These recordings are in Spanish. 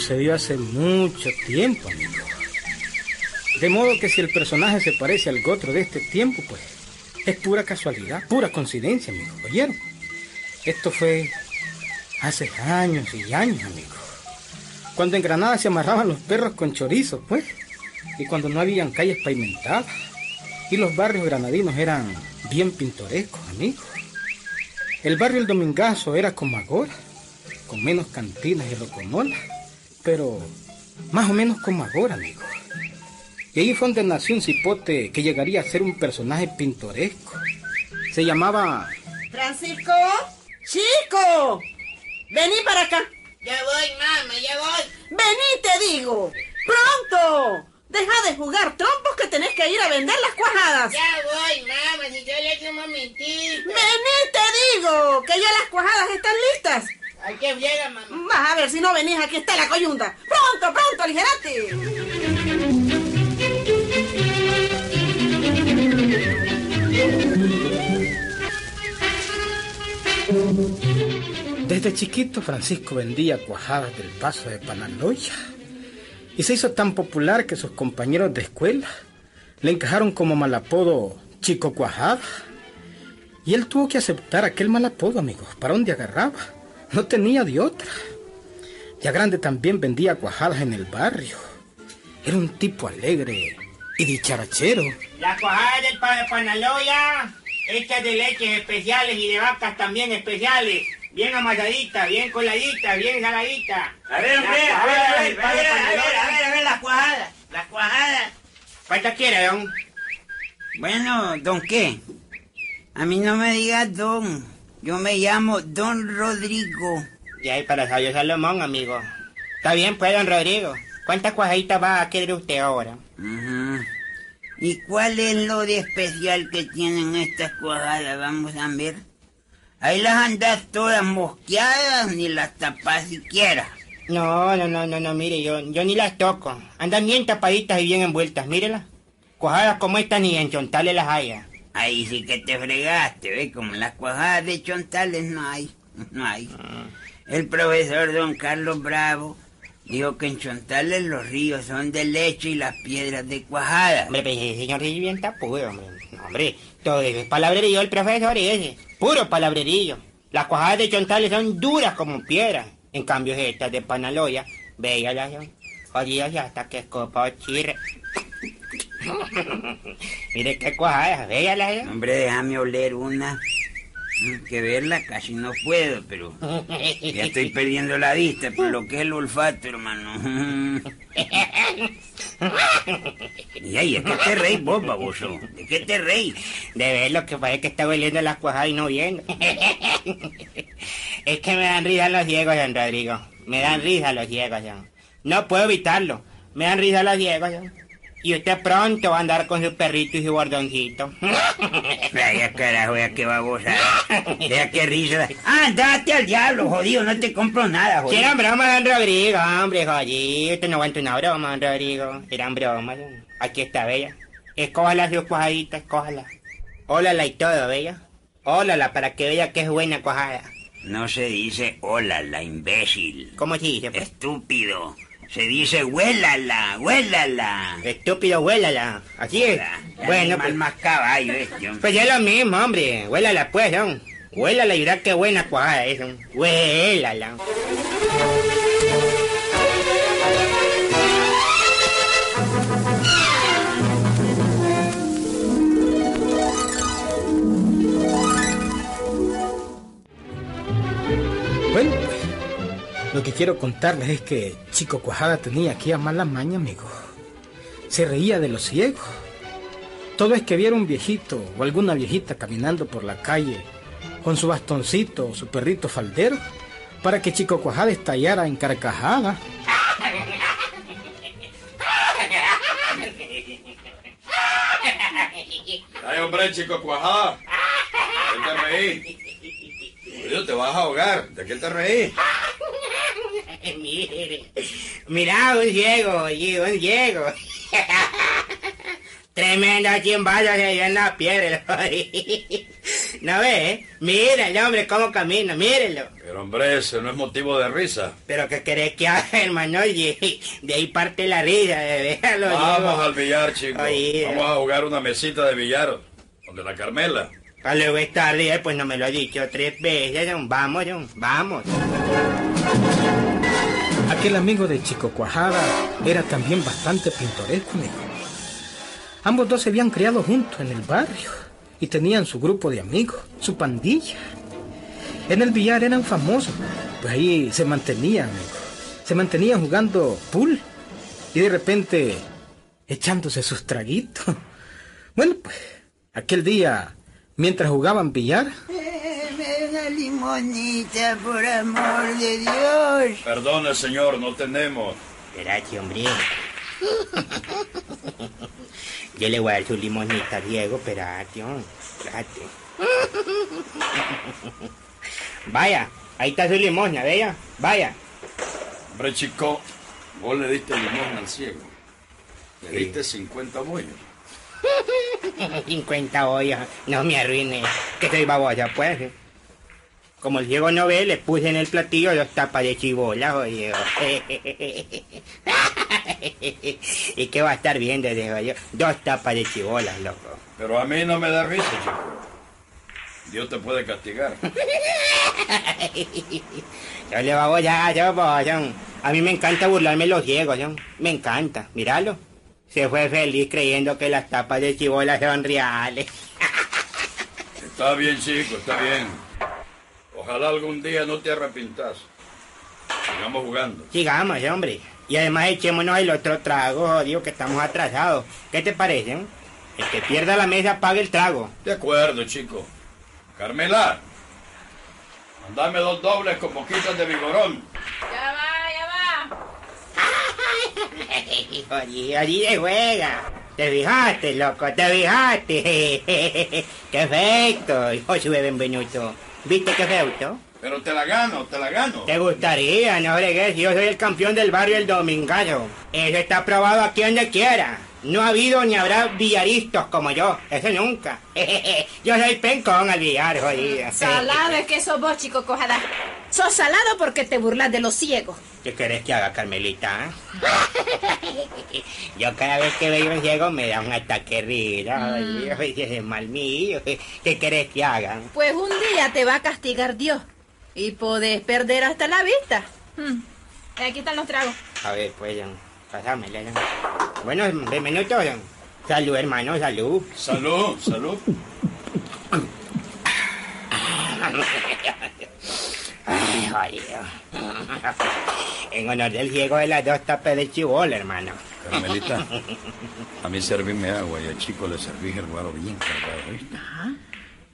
sucedió hace mucho tiempo, amigo. De modo que si el personaje se parece al Gotro de este tiempo, pues es pura casualidad, pura coincidencia, amigo. ¿Oyeron? Esto fue hace años y años, amigo. Cuando en Granada se amarraban los perros con chorizos, pues. Y cuando no habían calles pavimentadas. Y los barrios granadinos eran bien pintorescos, amigo. El barrio El Domingazo era como ahora, con menos cantinas y rocomolas, pero más o menos como ahora, amigo. Y ahí fue donde nació un cipote que llegaría a ser un personaje pintoresco. Se llamaba... Francisco, chico, vení para acá. Ya voy, mamá, ya voy. Vení, te digo. Pronto. Deja de jugar trompos que tenés que ir a vender las cuajadas. Ya voy, mamá, si yo le un momentito. Vení, te digo, que ya las cuajadas están listas. Hay que llega, mamá. Vas a ver si no venís, aquí está la coyunta. Pronto, pronto, aligerate. Desde chiquito Francisco vendía cuajadas del paso de Panaloya y se hizo tan popular que sus compañeros de escuela le encajaron como mal apodo Chico Cuajada. Y él tuvo que aceptar aquel mal apodo, amigos. ¿Para dónde agarraba? No tenía de otra. Ya grande también vendía cuajadas en el barrio. Era un tipo alegre y dicharachero. Las cuajadas del pa de Panaloya, hechas de leches especiales y de vacas también especiales. Bien amasaditas, bien coladitas, bien saladitas. A ver, hombre, a ver, a ver, a ver, a ver, Panaloya. a ver, a ver, las cuajadas, las cuajadas. ¿Cuántas quiere, don? Bueno, ¿don qué? A mí no me digas don. Yo me llamo Don Rodrigo. Y ahí para Sabio Salomón, amigo. Está bien, pues, don Rodrigo. ¿Cuántas cuajaditas va a querer usted ahora? Ujú. ¿Y cuál es lo de especial que tienen estas cuajadas? Vamos a ver. Ahí las andas todas mosqueadas ni las tapas siquiera. No, no, no, no, no, mire, yo, yo ni las toco. Andan bien tapaditas y bien envueltas, mírelas. Cuajadas como estas ni en chontales las haya. Ahí sí que te fregaste, ¿ves? Como las cuajadas de chontales no hay, no hay. El profesor don Carlos Bravo dijo que en chontales los ríos son de leche y las piedras de cuajada. Hombre, pues ese señor es bien tapudo, hombre. No, hombre, todo eso es palabrerío el profesor ese. Puro palabrerío. Las cuajadas de chontales son duras como piedras. En cambio, estas de Panaloya, véalas son jodidas y hasta que escopa chirre. Mire qué cuajadas, véalas ya. Hombre, déjame oler una. Mm, Que verla casi no puedo, pero ya estoy perdiendo la vista por lo que es el olfato, hermano. Y ahí, ¿de qué te reís vos, baboso? ¿De qué te reís? De ver lo que parece que está oliendo las cuajadas y no viendo. es que me dan risa los ciegos, don Rodrigo. Me dan risa los ciegos, don. No puedo evitarlo. Me dan risa los ciegos, don. Y usted pronto va a andar con su perrito y su bordoncito. Vaya carajo, ya qué babosa. Ya qué risa. Andate al diablo, jodido, no te compro nada, Si jodido. eran bromas, don Rodrigo, hombre, jodido. Usted no aguanta una broma, don Rodrigo. Eran bromas. Aquí está, bella. Escójala sus cuajaditas, escójala. Ólala y todo, bella. Ólala para que vea que es buena cuajada. No se dice hola, la imbécil. ¿Cómo se dice? pues? Estúpido. Se dice huélala, huélala. Estúpido, huélala. Así es. Bueno, pues, más caballo este, hombre. pues es lo mismo, hombre. Huélala, pues, don. Huélala y verá qué buena cuajada es, don. Huélala. Lo que quiero contarles es que Chico Cuajada tenía aquella mala maña, amigo. Se reía de los ciegos. Todo es que viera un viejito o alguna viejita caminando por la calle con su bastoncito o su perrito faldero para que Chico Cuajada estallara en carcajada. Ay, hombre, chico cuajada. ¿De qué te reí? Jodido, te vas a ahogar. ¿De qué te reí? Mire, mira un ciego, oye, un ciego. Tremendo chimbazo se dio en la piedra. ¿No ve? Míralo, hombre, cómo camina, mírelo. Pero hombre, ese no es motivo de risa. Pero ¿qué querés que haga, hermano? Y de ahí parte la risa, de verlo. Vamos al billar, chicos. Oye. Vamos a jugar una mesita de billar. Donde la Carmela. Luego es tarde, pues no me lo ha dicho tres veces. John. Vamos, John, vamos. Aquel amigo de Chico Cuajada era también bastante pintoresco. Ambos dos se habían criado juntos en el barrio y tenían su grupo de amigos, su pandilla. En el billar eran famosos, pues ahí se mantenían. Se mantenían jugando pool y de repente echándose sus traguitos. Bueno, pues aquel día, mientras jugaban billar, limonita, por amor de Dios. Perdone, señor, no tenemos. Espérate, hombre. Yo le voy a dar su limonita, Diego, espérate, hombre, espérate. Vaya, ahí está su limosna, vea, vaya. Hombre, chico, vos le diste limón al ciego. Le Sí. diste 50 bollos. 50 ollas, no me arruine, que soy babosa, pues. Como el ciego no ve, le puse en el platillo dos tapas de chibola, oye. ¿Y qué va a estar viendo, digo yo? Dos tapas de chibolas, loco. Pero a mí no me da risa, chico. Dios te puede castigar. Yo le babosa, yo babosa. A mí me encanta burlarme los ciegos, ¿no? me encanta, míralo. Se fue feliz creyendo que las tapas de chibola son reales. Está bien, chico, está bien. Ojalá algún día no te arrepintas. Sigamos jugando. Sigamos, eh, hombre. Y además echémonos el otro trago, jodido, que estamos atrasados. ¿Qué te parece? eh? El que pierda la mesa pague el trago. De acuerdo, chico. Carmela, mandame dos dobles con boquitas de vigorón. Ya va, ya va. Allí, allí se juega. Te fijaste, loco, te fijaste. qué efecto. Hijo su Benvenuto. ¿Viste qué efecto? Pero te la gano, te la gano. ¿Te gustaría? No bregues, yo soy el campeón del barrio El Domingazo. Eso está probado aquí donde quiera. No ha habido ni habrá billaristas como yo. Eso nunca. yo soy pencón al billar, jodido. Salado es que sos vos, chico cojada. Sos salado porque te burlas de los ciegos. ¿Qué querés que haga, Carmelita? Yo cada vez que veo un ciego me da un ataque de risa. Oye, es mal mío. ¿Qué querés que haga? Pues un día te va a castigar Dios. Y podés perder hasta la vista. Hmm. Aquí están los tragos. A ver, pues, John. Bueno, bienvenido. Salud, hermano, salud. Salud, salud. Ay. En honor del ciego de las dos tapas de chibola, hermano. Carmelita, a mí servirme agua y al chico le servís el guaro bien cargado, ¿viste?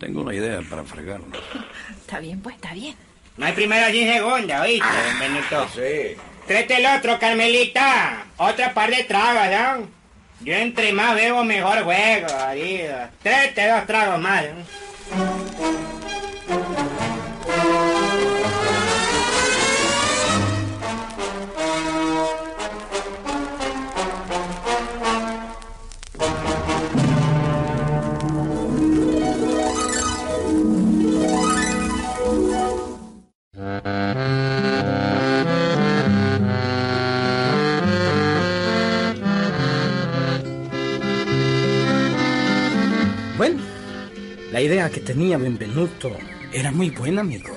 Tengo una idea para fregarlo. Está bien, pues, está bien. No hay primera sin segunda, ¿oíste, Benito? Sí. Tráete el otro, Carmelita. Otra par de tragos, ¿no? Yo entre más bebo, mejor juego, jodido. Tráete dos tragos más, ¿no? La idea que tenía Benvenuto era muy buena, amigo.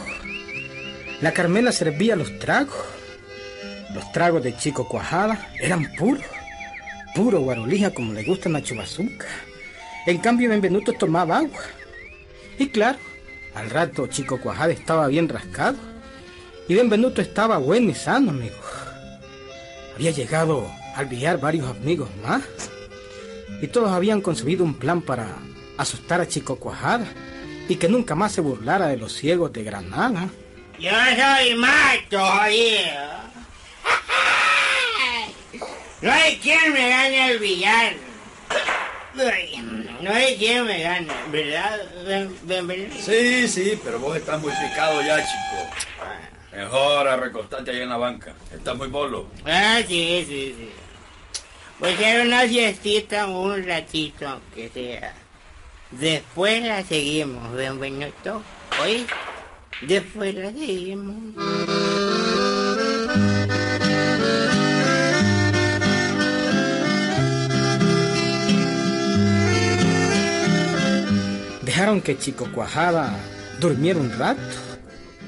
La Carmela servía los tragos. Los tragos de Chico Cuajada eran puros. Puro guarolija como le gusta a Nacho Bazooka. En cambio, Benvenuto tomaba agua. Y claro, al rato Chico Cuajada estaba bien rascado. Y Benvenuto estaba bueno y sano, amigo. Había llegado al billar varios amigos más. Y todos habían concebido un plan para asustar a Chico Cuajada y que nunca más se burlara de los ciegos de Granada. Yo soy macho, jodido. No hay quien me gane el billar. Ay, No hay quien me gane, ¿verdad? Sí, sí, pero vos estás muy picado ya, chico. Mejor a recostarte ahí en la banca. Estás muy bolo. Ah, sí, sí, sí. Voy a hacer una siestita un ratito, aunque sea. Después la seguimos, Benvenuto. ¿Oí? Después la seguimos. Dejaron que Chico Cuajada durmiera un rato,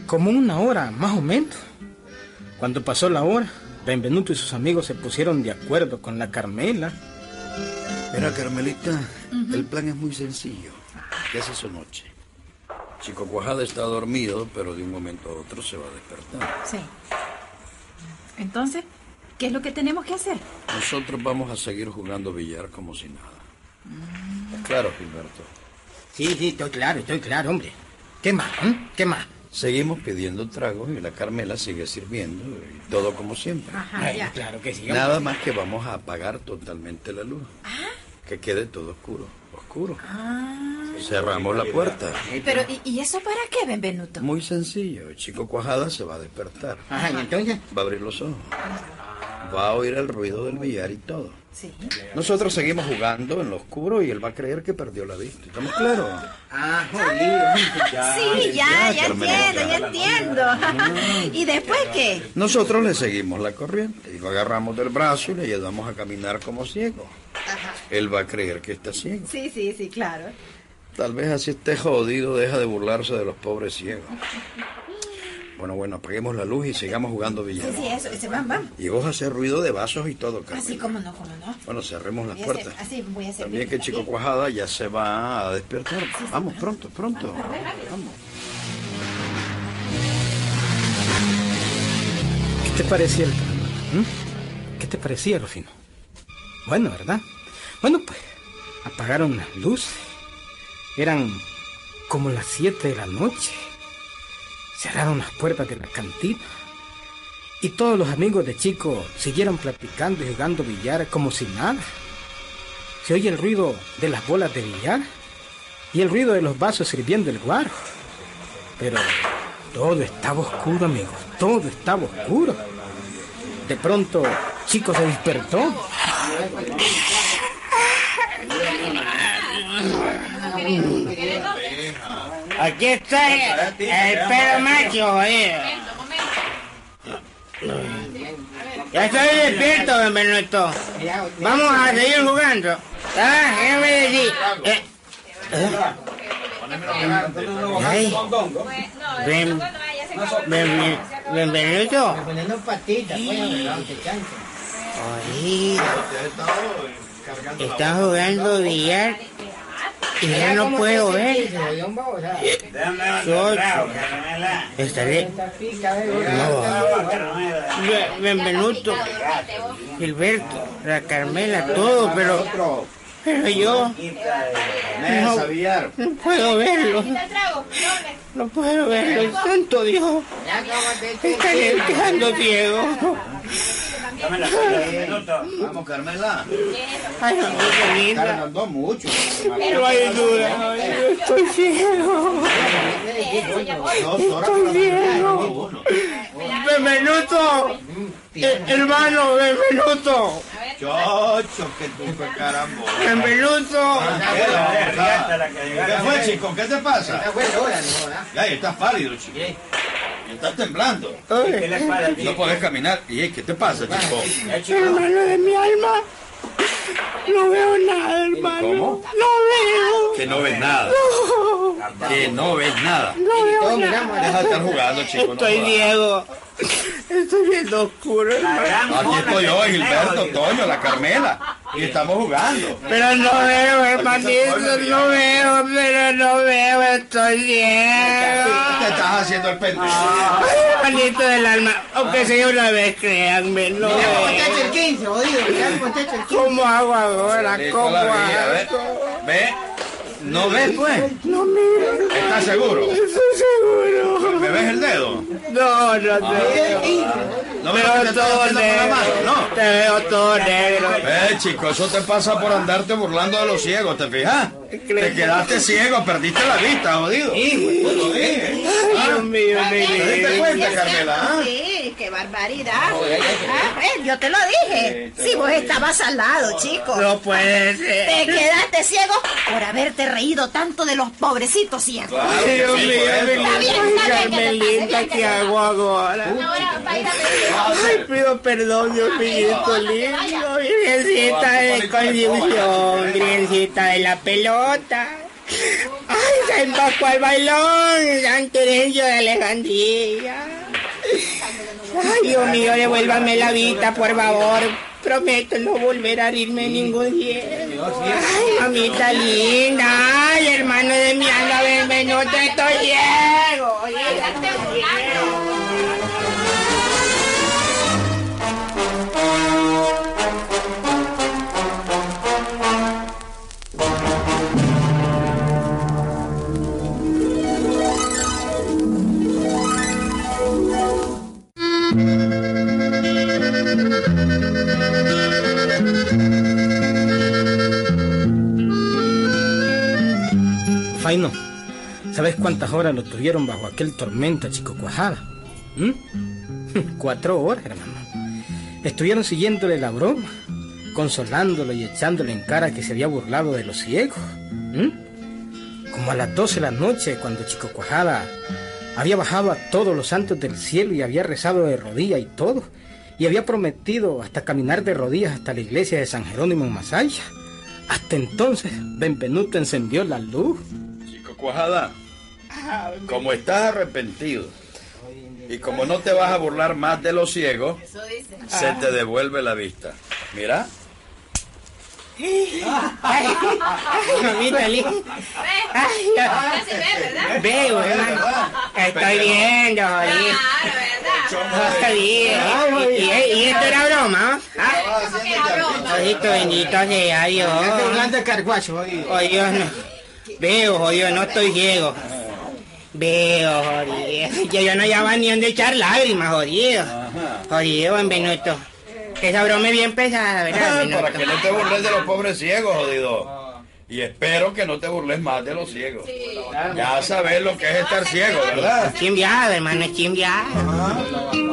como una hora más o menos. Cuando pasó la hora, Benvenuto y sus amigos se pusieron de acuerdo con la Carmela. Mira, Carmelita, el plan es muy sencillo. ¿Qué hace su noche? Chico Cuajada está dormido, pero de un momento a otro se va a despertar. Sí. Entonces, ¿qué es lo que tenemos que hacer? Nosotros vamos a seguir jugando billar como si nada. Claro, Gilberto. Sí, sí, estoy claro, estoy claro, hombre. ¿Qué más? eh? ¿Qué más? Seguimos pidiendo tragos y la Carmela sigue sirviendo y todo como siempre. Ajá, Ay, ya. claro que sí. Nada más que vamos a apagar totalmente la luz. Que quede todo oscuro. Oscuro. Cerramos la puerta. Pero, ¿y, y eso para qué, Benvenuto? Muy sencillo. El chico cuajada se va a despertar. Ajá, y entonces. Va a abrir los ojos. Va a oír el ruido del billar y todo. Sí. Nosotros seguimos jugando en lo oscuro y él va a creer que perdió la vista. ¿Estamos claros? Ah, jodido. Sí, ya, ya Carmelita. entiendo, ya entiendo. ¿Y después qué? Nosotros le seguimos la corriente y lo agarramos del brazo y le ayudamos a caminar como ciego. Él va a creer que está ciego. Sí, sí, sí, claro. Tal vez así esté jodido, deja de burlarse de los pobres ciegos. Bueno, bueno, apaguemos la luz y sigamos jugando billar. Sí, sí, eso, ese, vamos, vamos. Y vos hacer ruido de vasos y todo, Carmen. Así como no, como no. Bueno, cerremos las puertas. así voy a hacer. También que Chico Cuajada ya se va a despertar. Vamos, pronto, pronto. Vamos. ¿Qué te parecía el? ¿Mm? ¿Qué te parecía, Rufino? Bueno, ¿verdad? Bueno, pues apagaron las luces. Eran como las siete de la noche. Cerraron las puertas de la cantina. Y todos los amigos de Chico siguieron platicando y jugando billar como si nada. Se oye el ruido de las bolas de billar y el ruido de los vasos sirviendo el guaro. Pero todo estaba oscuro, amigos. Todo estaba oscuro. De pronto, Chico se despertó. Aquí está el, el perro macho, eh. Ya estoy despierto, Benvenuto. Vamos a seguir jugando. Ah, ¿qué me decís? Eh, eh. Ay. Ben, ben, Benvenuto. Oye, está jugando billar y ya no puedo ver. Yo estaré. No. Be- Benvenuto, Gilberto, la Carmela, todo, pero. Pero yo no, no puedo verlo. No puedo verlo, santo Dios. Estaré quedando ciego. Vamos, Carmela. Ay, no, qué linda. andó mucho. No hay duda. Estoy ciego. Estoy ciego. Benvenuto. Eh, hermano, Benvenuto. Chocho, que tú fue carambo. Benvenuto. ¿Qué fue, chico? ¿Qué te pasa? Ya, estás pálido, chico. Estás temblando. Ay, No podés caminar. ¿Y qué te pasa, chico? hermano de mi alma. No veo nada, hermano. ¿Cómo? No veo. Que no ves nada. Que no ves nada. No veo nada. Deja de estar jugando, chico. no Estoy jodas. ciego. Estoy viendo oscuro, hermano. Aquí estoy yo, Gilberto, Toño, la Carmela. Y estamos jugando. Pero no veo, hermanito, no veo, pero no veo, estoy Te ciego. estás haciendo el pendejo. Ay, hermanito del alma, aunque sea una vez, créanme, no veo. ¿Cómo hago ahora? ¿Cómo hago? ¿Ve? ¿No ves, pues? No miro, ¿Estás seguro? estoy seguro. ¿Me ves el dedo? No, no te veo. ¿No te Veo estoy todo negro. No. Te veo todo negro. Eh, chico, eso te pasa por andarte burlando de los ciegos, ¿te fijas? Te quedaste ciego, perdiste la vista, jodido. Te lo dije. Ay, Dios mío, mi ¿Te diste cuenta, Carmela? ah? Sí. Qué barbaridad. Ah, ven, yo te lo dije. Si vos estabas al lado, chico. No puede ser. Te quedaste ciego por haberte reído tanto de los pobrecitos ciegos. Ay, Dios mío, Carmelita, ¿qué hago ahora? Ay, pido perdón, Dios mío, lindo. Virgencita de condición, virgencita de la pelota. Ay, San Pascual Bailón, San Terencio de Alejandría. Ay, Dios mío, devuélvame la vista, por favor. Prometo no volver a irme ningún día. Ay, mamita linda. Ay, hermano de mi alma, ven, ven, no te estoy ciego. Faino, ¿sabes cuántas horas lo tuvieron bajo aquel tormenta, chico cuajada? ¿Mm? Cuatro horas, hermano. Estuvieron siguiéndole la broma, consolándolo y echándole en cara que se había burlado de los ciegos. ¿Mm? Como a las doce de la noche, cuando Chico Cuajada había bajado a todos los santos del cielo y había rezado de rodillas y todo, y había prometido hasta caminar de rodillas hasta la iglesia de San Jerónimo en Masaya. Hasta entonces, Benvenuto encendió la luz. Cuajada, como estás arrepentido y como no te vas a burlar más de los ciegos, se te devuelve la vista. Mira. Estoy viendo, bien. Y, y- y esto era broma, ¿ah? Oh, Dios, no. Veo, jodido, no estoy ciego. Veo, jodido. Yo, yo no llamo ni donde echar lágrimas, jodido. Jodido, Benvenuto. Esa broma es bien pesada, ¿verdad, Ah, para que no te burles de los pobres ciegos, jodido. Y espero que no te burles más de los ciegos. Ya sabes lo que es estar ciego, ¿verdad? Chimbiado, hermano, es chimbiado.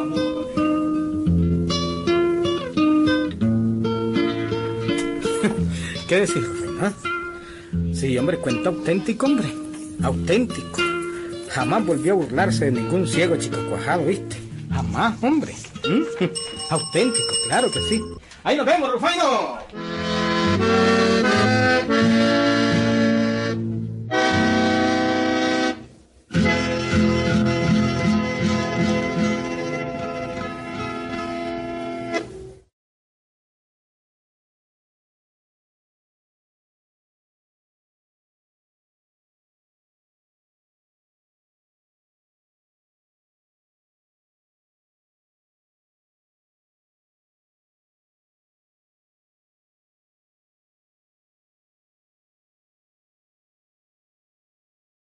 ¿Qué decís, Rufino? Sí, hombre, cuenta auténtico, hombre. Auténtico. Jamás volvió a burlarse de ningún ciego chico cuajado, ¿viste? Jamás, hombre. ¿Mm? Auténtico, claro que sí. Ahí nos vemos, Rufino.